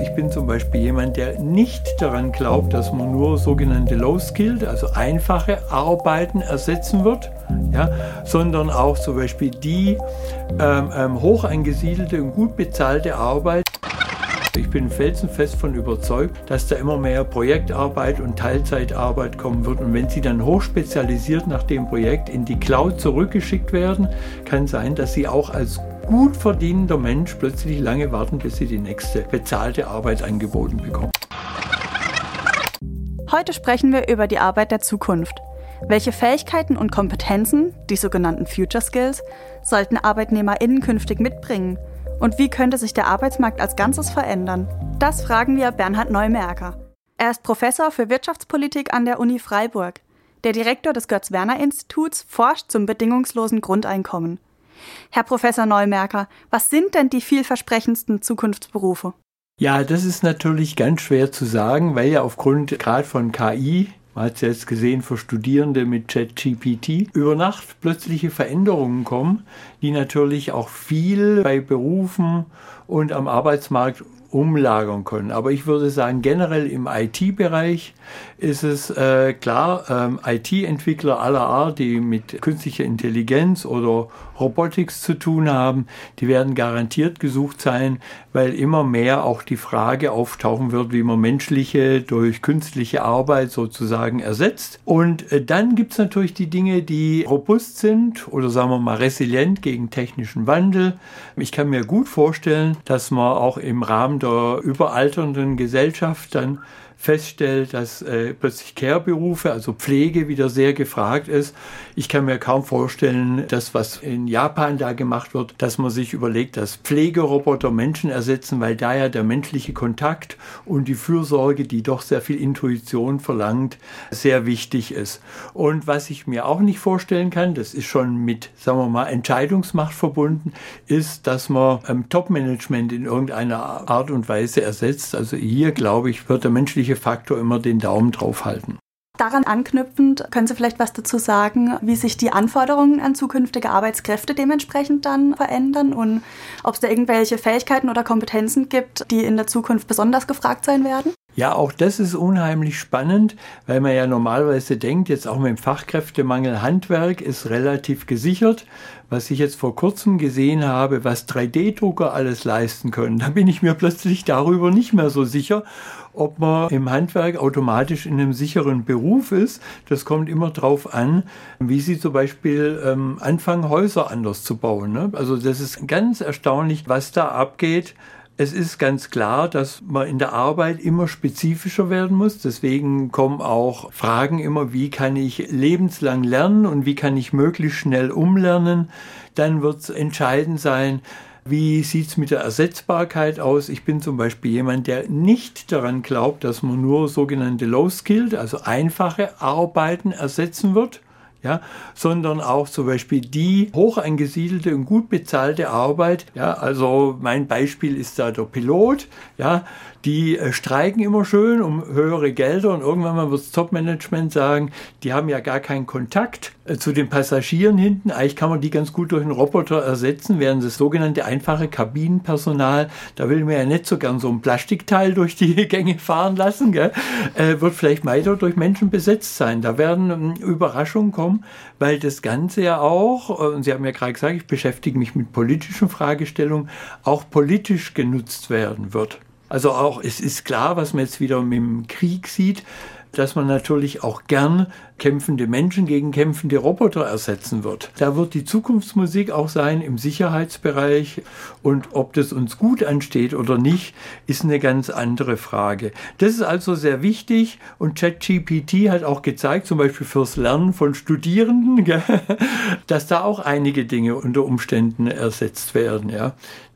Ich bin zum Beispiel jemand, der nicht daran glaubt, dass man nur sogenannte Low-Skilled, also einfache Arbeiten ersetzen wird, ja, sondern auch zum Beispiel die ähm, ähm, hoch angesiedelte und gut bezahlte Arbeit. Ich bin felsenfest von überzeugt, dass da immer mehr Projektarbeit und Teilzeitarbeit kommen wird. Und wenn sie dann hochspezialisiert nach dem Projekt in die Cloud zurückgeschickt werden, kann sein, dass sie auch als gut verdienender Mensch plötzlich lange warten, bis sie die nächste bezahlte Arbeit angeboten bekommen. Heute sprechen wir über die Arbeit der Zukunft. Welche Fähigkeiten und Kompetenzen, die sogenannten Future Skills, sollten ArbeitnehmerInnen künftig mitbringen? Und wie könnte sich der Arbeitsmarkt als Ganzes verändern? Das fragen wir Bernhard Neumerker. Er ist Professor für Wirtschaftspolitik an der Uni Freiburg. Der Direktor des Götz-Werner-Instituts forscht zum bedingungslosen Grundeinkommen. Herr Professor Neumerker, was sind denn die vielversprechendsten Zukunftsberufe? Ja, das ist natürlich ganz schwer zu sagen, weil ja aufgrund gerade von KI, man hat es jetzt gesehen für Studierende mit ChatGPT, über Nacht plötzliche Veränderungen kommen, die natürlich auch viel bei Berufen und am Arbeitsmarkt umlagern können. Aber ich würde sagen, generell im IT-Bereich ist es äh, klar, ähm, IT-Entwickler aller Art, die mit künstlicher Intelligenz oder Robotics zu tun haben, die werden garantiert gesucht sein, weil immer mehr auch die Frage auftauchen wird, wie man menschliche durch künstliche Arbeit sozusagen ersetzt. Und äh, dann gibt es natürlich die Dinge, die robust sind oder sagen wir mal resilient gegen technischen Wandel. Ich kann mir gut vorstellen, dass man auch im Rahmen der überalternden Gesellschaft dann feststellt, dass äh, plötzlich Care-Berufe, also Pflege, wieder sehr gefragt ist. Ich kann mir kaum vorstellen, dass was in Japan da gemacht wird, dass man sich überlegt, dass Pflegeroboter Menschen ersetzen, weil da ja der menschliche Kontakt und die Fürsorge, die doch sehr viel Intuition verlangt, sehr wichtig ist. Und was ich mir auch nicht vorstellen kann, das ist schon mit, sagen wir mal, Entscheidungsmacht verbunden, ist, dass man ähm, Top-Management in irgendeiner Art und Weise ersetzt. Also hier, glaube ich, wird der menschliche menschliche Faktor immer den Daumen drauf halten. Daran anknüpfend, können Sie vielleicht was dazu sagen, wie sich die Anforderungen an zukünftige Arbeitskräfte dementsprechend dann verändern und ob es da irgendwelche Fähigkeiten oder Kompetenzen gibt, die in der Zukunft besonders gefragt sein werden? Ja, auch das ist unheimlich spannend, weil man ja normalerweise denkt, jetzt auch mit dem Fachkräftemangel Handwerk ist relativ gesichert. Was ich jetzt vor kurzem gesehen habe, was 3D-Drucker alles leisten können, da bin ich mir plötzlich darüber nicht mehr so sicher ob man im Handwerk automatisch in einem sicheren Beruf ist. Das kommt immer darauf an, wie sie zum Beispiel ähm, anfangen, Häuser anders zu bauen. Ne? Also das ist ganz erstaunlich, was da abgeht. Es ist ganz klar, dass man in der Arbeit immer spezifischer werden muss. Deswegen kommen auch Fragen immer, wie kann ich lebenslang lernen und wie kann ich möglichst schnell umlernen. Dann wird es entscheidend sein, wie sieht es mit der Ersetzbarkeit aus? Ich bin zum Beispiel jemand, der nicht daran glaubt, dass man nur sogenannte Low-Skilled, also einfache Arbeiten ersetzen wird. Ja, sondern auch zum Beispiel die hoch angesiedelte und gut bezahlte Arbeit. Ja, also mein Beispiel ist da der Pilot. Ja, die äh, streiken immer schön um höhere Gelder und irgendwann mal wird das Top-Management sagen, die haben ja gar keinen Kontakt äh, zu den Passagieren hinten. Eigentlich kann man die ganz gut durch einen Roboter ersetzen, während das sogenannte einfache Kabinenpersonal, da will man ja nicht so gern so ein Plastikteil durch die Gänge fahren lassen? Äh, wird vielleicht weiter durch Menschen besetzt sein. Da werden ähm, Überraschungen kommen, weil das Ganze ja auch, und Sie haben ja gerade gesagt, ich beschäftige mich mit politischen Fragestellungen, auch politisch genutzt werden wird. Also auch, es ist klar, was man jetzt wieder mit dem Krieg sieht, dass man natürlich auch gern kämpfende Menschen gegen kämpfende Roboter ersetzen wird. Da wird die Zukunftsmusik auch sein im Sicherheitsbereich und ob das uns gut ansteht oder nicht, ist eine ganz andere Frage. Das ist also sehr wichtig und ChatGPT hat auch gezeigt, zum Beispiel fürs Lernen von Studierenden, dass da auch einige Dinge unter Umständen ersetzt werden.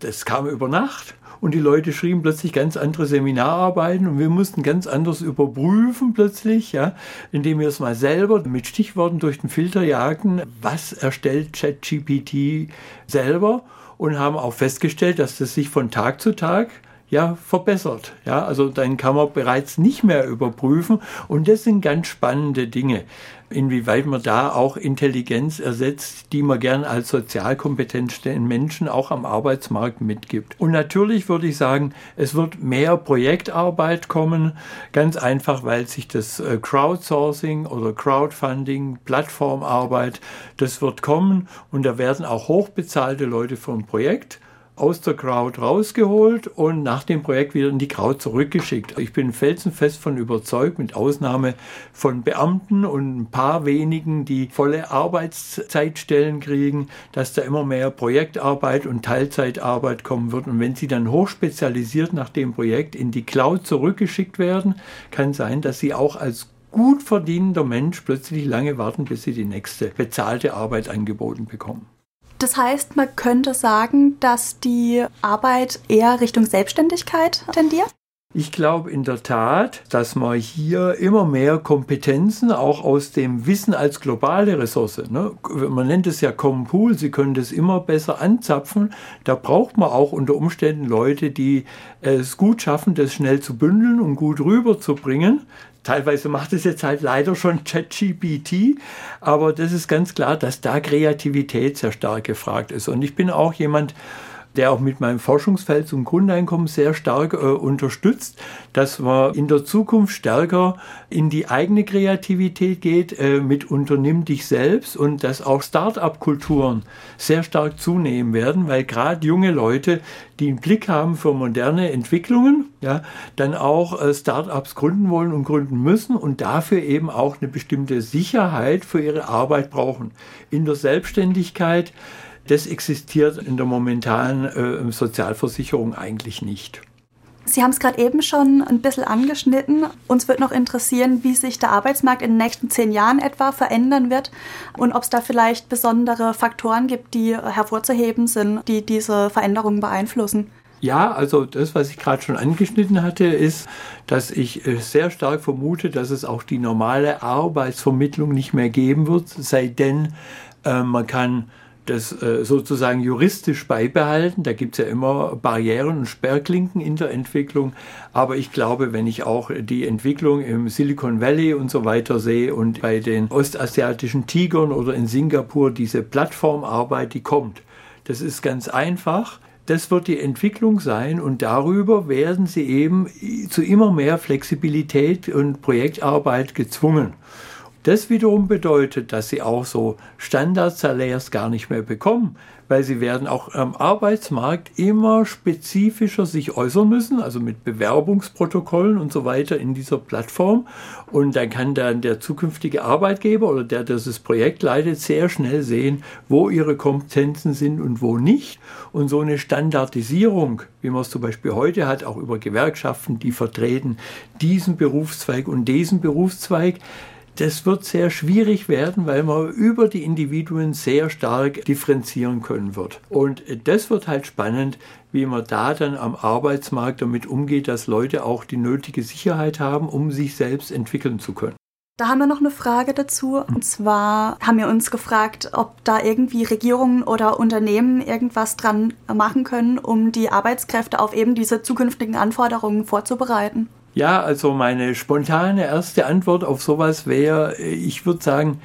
Das kam über Nacht und die Leute schrieben plötzlich ganz andere Seminararbeiten und wir mussten ganz anders überprüfen plötzlich, ja, indem wir es mal selber mit Stichworten durch den Filter jagten, was erstellt ChatGPT selber? Und haben auch festgestellt, dass das sich von Tag zu Tag ja verbessert. Ja, also dann kann man bereits nicht mehr überprüfen und das sind ganz spannende Dinge inwieweit man da auch Intelligenz ersetzt, die man gern als Sozialkompetenz den Menschen auch am Arbeitsmarkt mitgibt. Und natürlich würde ich sagen, es wird mehr Projektarbeit kommen, ganz einfach, weil sich das äh, Crowdsourcing oder Crowdfunding, Plattformarbeit, das wird kommen und da werden auch hochbezahlte Leute vom Projekt aus der Crowd rausgeholt und nach dem Projekt wieder in die Crowd zurückgeschickt. Ich bin felsenfest von überzeugt, mit Ausnahme von Beamten und ein paar wenigen, die volle Arbeitszeitstellen kriegen, dass da immer mehr Projektarbeit und Teilzeitarbeit kommen wird. Und wenn sie dann hochspezialisiert nach dem Projekt in die Cloud zurückgeschickt werden, kann sein, dass sie auch als gut verdienender Mensch plötzlich lange warten, bis sie die nächste bezahlte Arbeit angeboten bekommen. Das heißt, man könnte sagen, dass die Arbeit eher Richtung Selbstständigkeit tendiert? Ich glaube in der Tat, dass man hier immer mehr Kompetenzen auch aus dem Wissen als globale Ressource, ne? man nennt es ja Common Pool, Sie können das immer besser anzapfen. Da braucht man auch unter Umständen Leute, die es gut schaffen, das schnell zu bündeln und gut rüberzubringen. Teilweise macht es jetzt halt leider schon ChatGPT, aber das ist ganz klar, dass da Kreativität sehr stark gefragt ist. Und ich bin auch jemand, der auch mit meinem Forschungsfeld zum Grundeinkommen sehr stark äh, unterstützt, dass man in der Zukunft stärker in die eigene Kreativität geht, äh, mit Unternimm dich selbst und dass auch Start-up-Kulturen sehr stark zunehmen werden, weil gerade junge Leute, die einen Blick haben für moderne Entwicklungen, ja, dann auch äh, Start-ups gründen wollen und gründen müssen und dafür eben auch eine bestimmte Sicherheit für ihre Arbeit brauchen. In der Selbstständigkeit das existiert in der momentanen äh, Sozialversicherung eigentlich nicht. Sie haben es gerade eben schon ein bisschen angeschnitten. Uns wird noch interessieren, wie sich der Arbeitsmarkt in den nächsten zehn Jahren etwa verändern wird und ob es da vielleicht besondere Faktoren gibt, die hervorzuheben sind, die diese Veränderungen beeinflussen. Ja, also das, was ich gerade schon angeschnitten hatte, ist, dass ich äh, sehr stark vermute, dass es auch die normale Arbeitsvermittlung nicht mehr geben wird, sei denn äh, man kann das äh, sozusagen juristisch beibehalten. Da gibt es ja immer Barrieren und Sperrklinken in der Entwicklung. Aber ich glaube, wenn ich auch die Entwicklung im Silicon Valley und so weiter sehe und bei den ostasiatischen Tigern oder in Singapur diese Plattformarbeit, die kommt, das ist ganz einfach. Das wird die Entwicklung sein und darüber werden sie eben zu immer mehr Flexibilität und Projektarbeit gezwungen. Das wiederum bedeutet, dass sie auch so Standardsalärs gar nicht mehr bekommen, weil sie werden auch am Arbeitsmarkt immer spezifischer sich äußern müssen, also mit Bewerbungsprotokollen und so weiter in dieser Plattform. Und dann kann dann der zukünftige Arbeitgeber oder der, der das Projekt leitet, sehr schnell sehen, wo ihre Kompetenzen sind und wo nicht. Und so eine Standardisierung, wie man es zum Beispiel heute hat, auch über Gewerkschaften, die vertreten diesen Berufszweig und diesen Berufszweig, das wird sehr schwierig werden, weil man über die Individuen sehr stark differenzieren können wird. Und das wird halt spannend, wie man da dann am Arbeitsmarkt damit umgeht, dass Leute auch die nötige Sicherheit haben, um sich selbst entwickeln zu können. Da haben wir noch eine Frage dazu. Und zwar haben wir uns gefragt, ob da irgendwie Regierungen oder Unternehmen irgendwas dran machen können, um die Arbeitskräfte auf eben diese zukünftigen Anforderungen vorzubereiten. Ja, also meine spontane erste Antwort auf sowas wäre, ich würde sagen,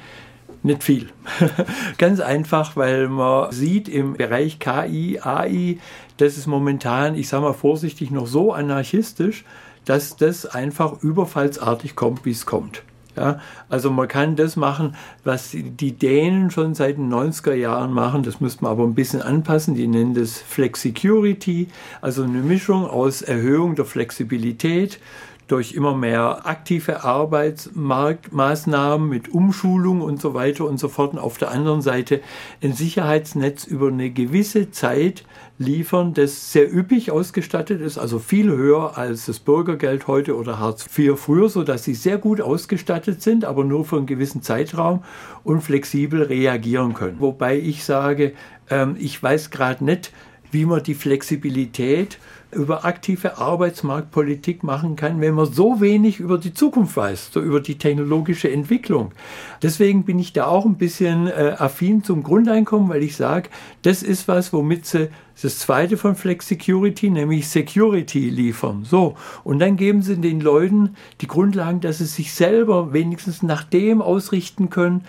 nicht viel. Ganz einfach, weil man sieht im Bereich KI, AI, das ist momentan, ich sage mal vorsichtig, noch so anarchistisch, dass das einfach überfallsartig kommt, wie es kommt. Ja, also man kann das machen, was die Dänen schon seit den 90er Jahren machen. Das müsste man aber ein bisschen anpassen. Die nennen das Flexicurity, also eine Mischung aus Erhöhung der Flexibilität durch immer mehr aktive Arbeitsmarktmaßnahmen mit Umschulung und so weiter und so fort. Und auf der anderen Seite ein Sicherheitsnetz über eine gewisse Zeit liefern, das sehr üppig ausgestattet ist, also viel höher als das Bürgergeld heute oder Hartz IV früher, so dass sie sehr gut ausgestattet sind, aber nur für einen gewissen Zeitraum und flexibel reagieren können. Wobei ich sage, ähm, ich weiß gerade nicht, wie man die Flexibilität über aktive Arbeitsmarktpolitik machen kann, wenn man so wenig über die Zukunft weiß, so über die technologische Entwicklung. Deswegen bin ich da auch ein bisschen äh, affin zum Grundeinkommen, weil ich sage, das ist was, womit sie das zweite von Flexicurity, nämlich Security liefern. So. Und dann geben sie den Leuten die Grundlagen, dass sie sich selber wenigstens nach dem ausrichten können,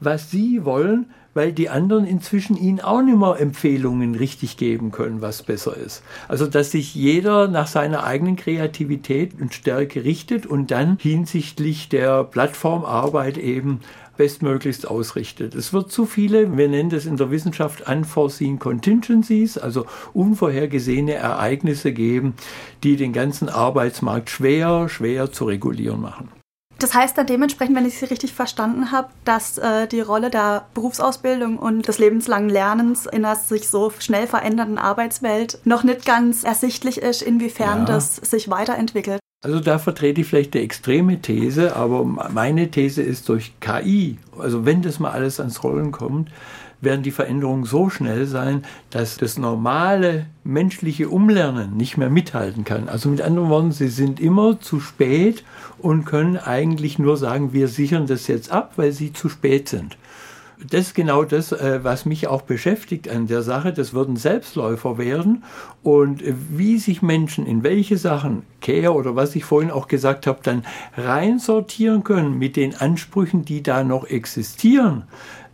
was sie wollen, weil die anderen inzwischen ihnen auch nicht mehr Empfehlungen richtig geben können, was besser ist. Also, dass sich jeder nach seiner eigenen Kreativität und Stärke richtet und dann hinsichtlich der Plattformarbeit eben bestmöglichst ausrichtet. Es wird zu viele, wir nennen das in der Wissenschaft unforeseen contingencies, also unvorhergesehene Ereignisse geben, die den ganzen Arbeitsmarkt schwer, schwer zu regulieren machen. Das heißt dann dementsprechend, wenn ich Sie richtig verstanden habe, dass äh, die Rolle der Berufsausbildung und des lebenslangen Lernens in einer sich so schnell verändernden Arbeitswelt noch nicht ganz ersichtlich ist, inwiefern ja. das sich weiterentwickelt. Also da vertrete ich vielleicht eine extreme These, aber meine These ist durch KI, also wenn das mal alles ans Rollen kommt, werden die Veränderungen so schnell sein, dass das normale menschliche Umlernen nicht mehr mithalten kann. Also mit anderen Worten, sie sind immer zu spät und können eigentlich nur sagen, wir sichern das jetzt ab, weil sie zu spät sind. Das ist genau das, äh, was mich auch beschäftigt an der Sache. Das würden Selbstläufer werden. Und wie sich Menschen in welche Sachen, Care oder was ich vorhin auch gesagt habe, dann reinsortieren können mit den Ansprüchen, die da noch existieren,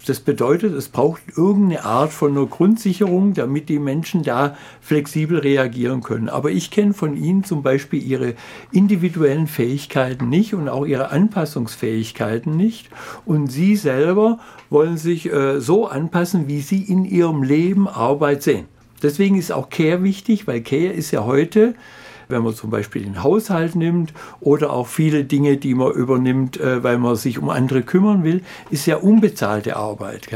das bedeutet, es braucht irgendeine Art von einer Grundsicherung, damit die Menschen da flexibel reagieren können. Aber ich kenne von Ihnen zum Beispiel Ihre individuellen Fähigkeiten nicht und auch Ihre Anpassungsfähigkeiten nicht. Und Sie selber wollen sich äh, so anpassen, wie Sie in Ihrem Leben Arbeit sehen. Deswegen ist auch Care wichtig, weil Care ist ja heute wenn man zum Beispiel den Haushalt nimmt oder auch viele Dinge, die man übernimmt, äh, weil man sich um andere kümmern will, ist ja unbezahlte Arbeit.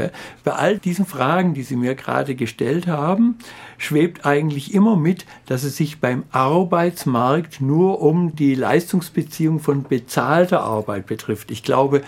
Bei all diesen Fragen, die Sie mir gerade gestellt haben, schwebt eigentlich immer mit, dass es sich beim Arbeitsmarkt nur um die Leistungsbeziehung von bezahlter Arbeit betrifft. Ich glaube,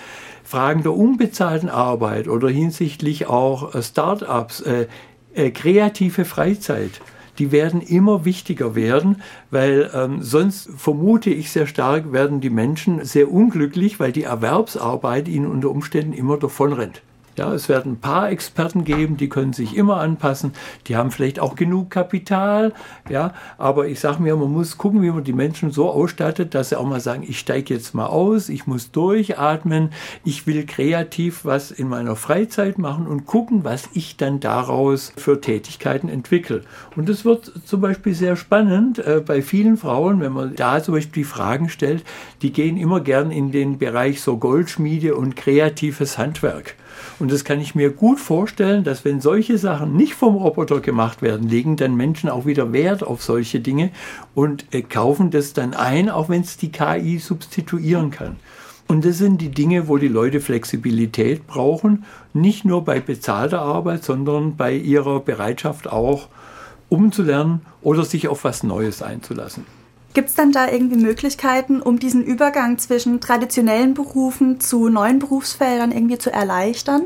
Fragen der unbezahlten Arbeit oder hinsichtlich auch äh, Start-ups, äh, äh, kreative Freizeit, die werden immer wichtiger werden, weil ähm, sonst vermute ich sehr stark, werden die Menschen sehr unglücklich, weil die Erwerbsarbeit ihnen unter Umständen immer davonrennt. Ja, es werden ein paar Experten geben, die können sich immer anpassen. Die haben vielleicht auch genug Kapital. Ja, aber ich sage mir, man muss gucken, wie man die Menschen so ausstattet, dass sie auch mal sagen, ich steige jetzt mal aus, ich muss durchatmen, ich will kreativ was in meiner Freizeit machen und gucken, was ich dann daraus für Tätigkeiten entwickle. Und das wird zum Beispiel sehr spannend äh, bei vielen Frauen, wenn man da zum Beispiel die Fragen stellt, die gehen immer gern in den Bereich so Goldschmiede und kreatives Handwerk. Und das kann ich mir gut vorstellen, dass wenn solche Sachen nicht vom Roboter gemacht werden, legen dann Menschen auch wieder Wert auf solche Dinge und äh, kaufen das dann ein, auch wenn es die KI substituieren kann. Und das sind die Dinge, wo die Leute Flexibilität brauchen, nicht nur bei bezahlter Arbeit, sondern bei ihrer Bereitschaft auch umzulernen oder sich auf was Neues einzulassen. Gibt es dann da irgendwie Möglichkeiten, um diesen Übergang zwischen traditionellen Berufen zu neuen Berufsfeldern irgendwie zu erleichtern?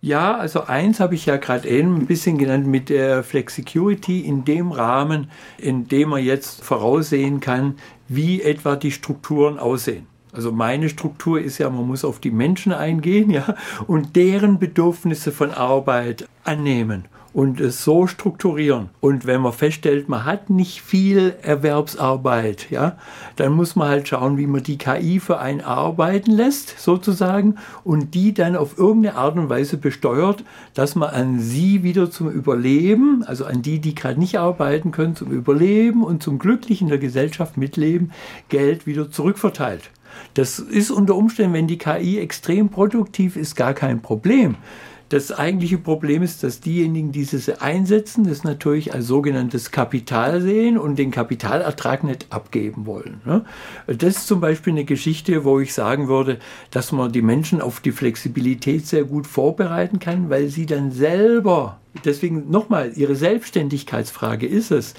Ja, also eins habe ich ja gerade eben ein bisschen genannt mit der Flexicurity in dem Rahmen, in dem man jetzt voraussehen kann, wie etwa die Strukturen aussehen. Also meine Struktur ist ja, man muss auf die Menschen eingehen, ja, und deren Bedürfnisse von Arbeit annehmen und es so strukturieren. Und wenn man feststellt, man hat nicht viel Erwerbsarbeit, ja, dann muss man halt schauen, wie man die KI für einen arbeiten lässt, sozusagen, und die dann auf irgendeine Art und Weise besteuert, dass man an sie wieder zum Überleben, also an die, die gerade nicht arbeiten können, zum Überleben und zum glücklich in der Gesellschaft mitleben, Geld wieder zurückverteilt. Das ist unter Umständen, wenn die KI extrem produktiv ist, gar kein Problem. Das eigentliche Problem ist, dass diejenigen, die sie einsetzen, das natürlich als sogenanntes Kapital sehen und den Kapitalertrag nicht abgeben wollen. Ne? Das ist zum Beispiel eine Geschichte, wo ich sagen würde, dass man die Menschen auf die Flexibilität sehr gut vorbereiten kann, weil sie dann selber, deswegen nochmal, ihre Selbstständigkeitsfrage ist es,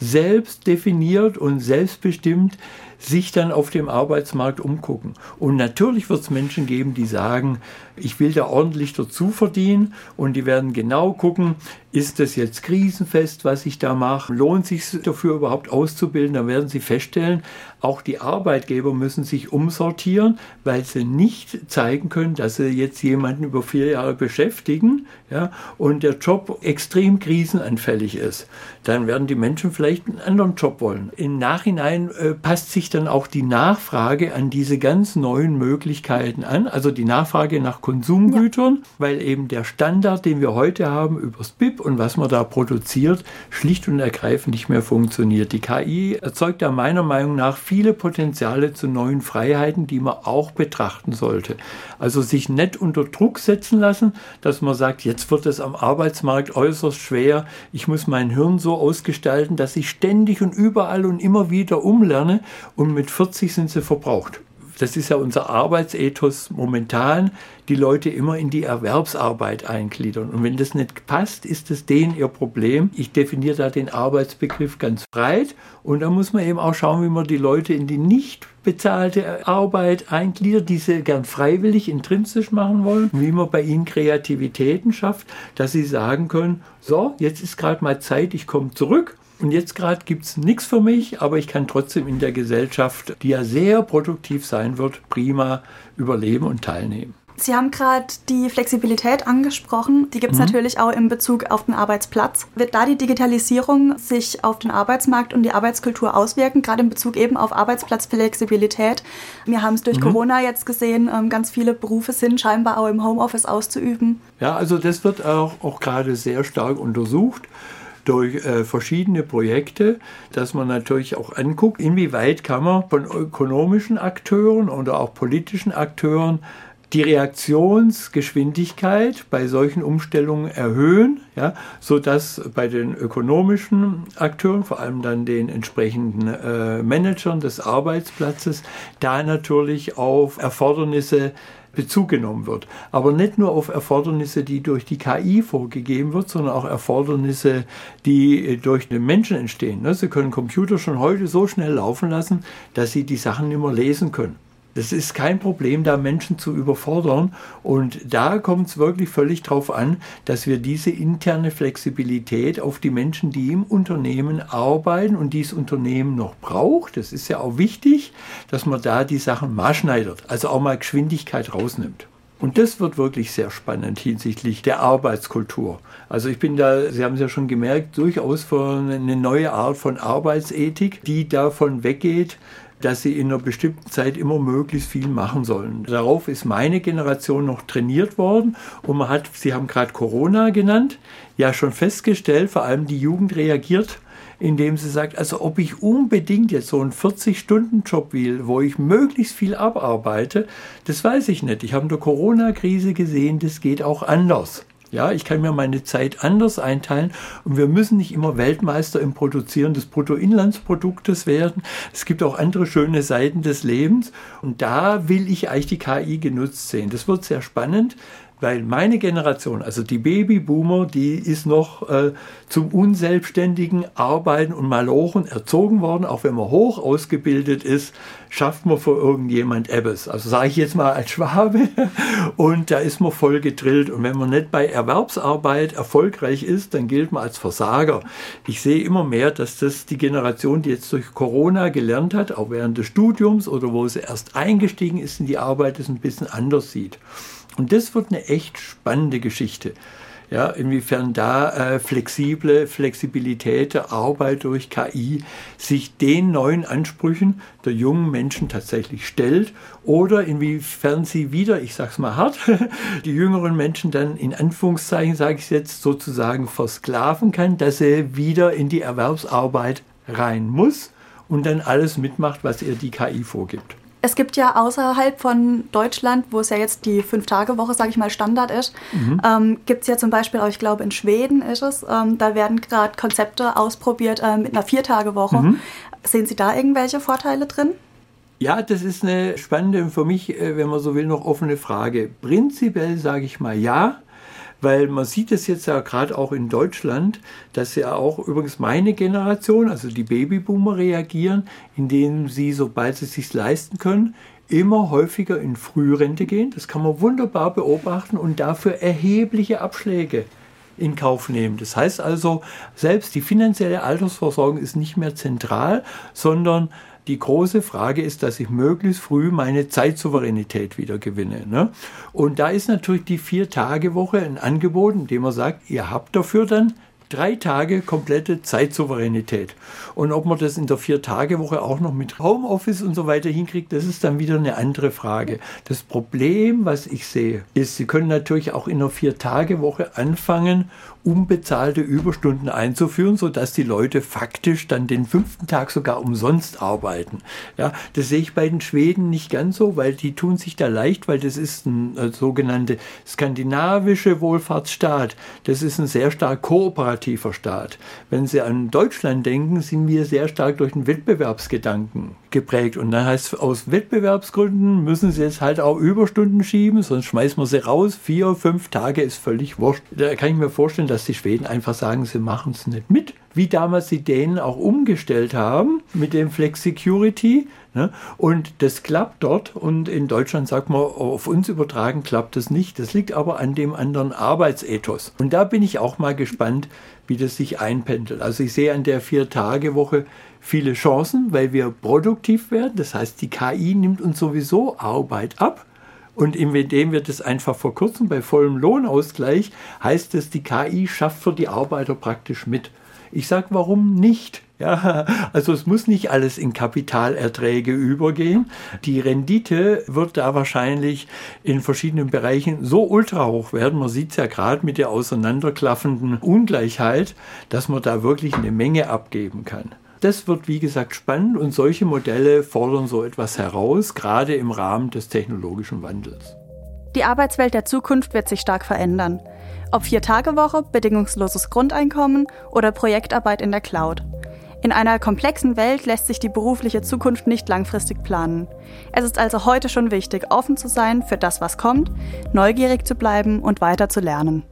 selbst definiert und selbstbestimmt sich dann auf dem Arbeitsmarkt umgucken. Und natürlich wird es Menschen geben, die sagen, ich will da ordentlich dazu verdienen und die werden genau gucken, ist das jetzt krisenfest, was ich da mache? Lohnt sich dafür überhaupt auszubilden? Dann werden Sie feststellen, auch die Arbeitgeber müssen sich umsortieren, weil sie nicht zeigen können, dass sie jetzt jemanden über vier Jahre beschäftigen ja, und der Job extrem krisenanfällig ist. Dann werden die Menschen vielleicht einen anderen Job wollen. Im Nachhinein äh, passt sich dann auch die Nachfrage an diese ganz neuen Möglichkeiten an, also die Nachfrage nach Konsumgütern, ja. weil eben der Standard, den wir heute haben übers BIP und was man da produziert, schlicht und ergreifend nicht mehr funktioniert. Die KI erzeugt da meiner Meinung nach viele Potenziale zu neuen Freiheiten, die man auch betrachten sollte. Also sich nicht unter Druck setzen lassen, dass man sagt, jetzt wird es am Arbeitsmarkt äußerst schwer, ich muss mein Hirn so ausgestalten, dass ich ständig und überall und immer wieder umlerne und mit 40 sind sie verbraucht. Das ist ja unser Arbeitsethos momentan, die Leute immer in die Erwerbsarbeit eingliedern. Und wenn das nicht passt, ist das denen ihr Problem. Ich definiere da den Arbeitsbegriff ganz breit und da muss man eben auch schauen, wie man die Leute in die nicht bezahlte Arbeit eingliedert, die sie gern freiwillig intrinsisch machen wollen, wie man bei ihnen Kreativitäten schafft, dass sie sagen können, so, jetzt ist gerade mal Zeit, ich komme zurück und jetzt gerade gibt es nichts für mich, aber ich kann trotzdem in der Gesellschaft, die ja sehr produktiv sein wird, prima überleben und teilnehmen. Sie haben gerade die Flexibilität angesprochen. Die gibt es mhm. natürlich auch in Bezug auf den Arbeitsplatz. Wird da die Digitalisierung sich auf den Arbeitsmarkt und die Arbeitskultur auswirken, gerade in Bezug eben auf Arbeitsplatzflexibilität? Wir haben es durch mhm. Corona jetzt gesehen, ähm, ganz viele Berufe sind scheinbar auch im Homeoffice auszuüben. Ja, also das wird auch, auch gerade sehr stark untersucht durch äh, verschiedene Projekte, dass man natürlich auch anguckt, inwieweit kann man von ökonomischen Akteuren oder auch politischen Akteuren die Reaktionsgeschwindigkeit bei solchen Umstellungen erhöhen, ja, sodass bei den ökonomischen Akteuren, vor allem dann den entsprechenden äh, Managern des Arbeitsplatzes, da natürlich auf Erfordernisse Bezug genommen wird. Aber nicht nur auf Erfordernisse, die durch die KI vorgegeben wird, sondern auch Erfordernisse, die äh, durch den Menschen entstehen. Ne? Sie können Computer schon heute so schnell laufen lassen, dass sie die Sachen nicht mehr lesen können. Es ist kein Problem, da Menschen zu überfordern. Und da kommt es wirklich völlig darauf an, dass wir diese interne Flexibilität auf die Menschen, die im Unternehmen arbeiten und dieses Unternehmen noch braucht, das ist ja auch wichtig, dass man da die Sachen maßschneidert, also auch mal Geschwindigkeit rausnimmt. Und das wird wirklich sehr spannend hinsichtlich der Arbeitskultur. Also ich bin da, Sie haben es ja schon gemerkt, durchaus für eine neue Art von Arbeitsethik, die davon weggeht, dass sie in einer bestimmten Zeit immer möglichst viel machen sollen. Darauf ist meine Generation noch trainiert worden und man hat, Sie haben gerade Corona genannt, ja schon festgestellt, vor allem die Jugend reagiert indem sie sagt, also ob ich unbedingt jetzt so einen 40-Stunden-Job will, wo ich möglichst viel abarbeite, das weiß ich nicht. Ich habe in der Corona-Krise gesehen, das geht auch anders. Ja, ich kann mir meine Zeit anders einteilen und wir müssen nicht immer Weltmeister im Produzieren des Bruttoinlandsproduktes werden. Es gibt auch andere schöne Seiten des Lebens und da will ich eigentlich die KI genutzt sehen. Das wird sehr spannend, weil meine Generation, also die Babyboomer, die ist noch äh, zum unselbstständigen Arbeiten und Malochen erzogen worden. Auch wenn man hoch ausgebildet ist, schafft man vor irgendjemand Ebbes. Also sage ich jetzt mal als Schwabe. Und da ist man voll gedrillt. Und wenn man nicht bei Erwerbsarbeit erfolgreich ist, dann gilt man als Versager. Ich sehe immer mehr, dass das die Generation, die jetzt durch Corona gelernt hat, auch während des Studiums oder wo sie erst eingestiegen ist in die Arbeit, es ein bisschen anders sieht. Und das wird eine echt spannende Geschichte. Ja, inwiefern da äh, flexible Flexibilität der Arbeit durch KI sich den neuen Ansprüchen der jungen Menschen tatsächlich stellt oder inwiefern sie wieder, ich sag's mal hart, die jüngeren Menschen dann in Anführungszeichen, sage ich jetzt sozusagen versklaven kann, dass sie wieder in die Erwerbsarbeit rein muss und dann alles mitmacht, was ihr die KI vorgibt. Es gibt ja außerhalb von Deutschland, wo es ja jetzt die Fünf-Tage-Woche, sage ich mal, Standard ist, mhm. ähm, gibt es ja zum Beispiel, auch ich glaube in Schweden ist es, ähm, da werden gerade Konzepte ausprobiert äh, mit einer Vier-Tage-Woche. Mhm. Sehen Sie da irgendwelche Vorteile drin? Ja, das ist eine spannende, für mich, äh, wenn man so will, noch offene Frage. Prinzipiell sage ich mal ja, weil man sieht es jetzt ja gerade auch in Deutschland, dass ja auch übrigens meine Generation, also die Babyboomer reagieren, indem sie, sobald sie es sich leisten können, immer häufiger in Frührente gehen. Das kann man wunderbar beobachten und dafür erhebliche Abschläge in Kauf nehmen. Das heißt also, selbst die finanzielle Altersversorgung ist nicht mehr zentral, sondern die große Frage ist, dass ich möglichst früh meine Zeitsouveränität wieder gewinne. Ne? Und da ist natürlich die Vier-Tage-Woche ein Angebot, in dem man sagt, ihr habt dafür dann drei Tage komplette Zeitsouveränität. Und ob man das in der Vier-Tage-Woche auch noch mit Homeoffice und so weiter hinkriegt, das ist dann wieder eine andere Frage. Das Problem, was ich sehe, ist, Sie können natürlich auch in einer Vier-Tage-Woche anfangen unbezahlte Überstunden einzuführen, sodass die Leute faktisch dann den fünften Tag sogar umsonst arbeiten. Ja, das sehe ich bei den Schweden nicht ganz so, weil die tun sich da leicht, weil das ist ein äh, sogenannte skandinavische Wohlfahrtsstaat. Das ist ein sehr stark kooperativer Staat. Wenn Sie an Deutschland denken, sind wir sehr stark durch den Wettbewerbsgedanken geprägt. Und dann heißt es, aus Wettbewerbsgründen müssen sie jetzt halt auch Überstunden schieben, sonst schmeißen wir sie raus. Vier, fünf Tage ist völlig wurscht. Da kann ich mir vorstellen, dass die Schweden einfach sagen, sie machen es nicht mit. Wie damals die Dänen auch umgestellt haben mit dem Flexicurity. Ne? Und das klappt dort. Und in Deutschland sagt man, auf uns übertragen klappt das nicht. Das liegt aber an dem anderen Arbeitsethos. Und da bin ich auch mal gespannt, wie das sich einpendelt. Also ich sehe an der Vier-Tage-Woche viele Chancen, weil wir produktiv werden. Das heißt, die KI nimmt uns sowieso Arbeit ab. Und indem wir das einfach verkürzen bei vollem Lohnausgleich, heißt es, die KI schafft für die Arbeiter praktisch mit. Ich sage, warum nicht? Ja, also es muss nicht alles in Kapitalerträge übergehen. Die Rendite wird da wahrscheinlich in verschiedenen Bereichen so ultra hoch werden. Man sieht es ja gerade mit der auseinanderklaffenden Ungleichheit, dass man da wirklich eine Menge abgeben kann. Das wird, wie gesagt, spannend und solche Modelle fordern so etwas heraus, gerade im Rahmen des technologischen Wandels. Die Arbeitswelt der Zukunft wird sich stark verändern. Ob Vier-Tage-Woche, bedingungsloses Grundeinkommen oder Projektarbeit in der Cloud. In einer komplexen Welt lässt sich die berufliche Zukunft nicht langfristig planen. Es ist also heute schon wichtig, offen zu sein für das, was kommt, neugierig zu bleiben und weiter zu lernen.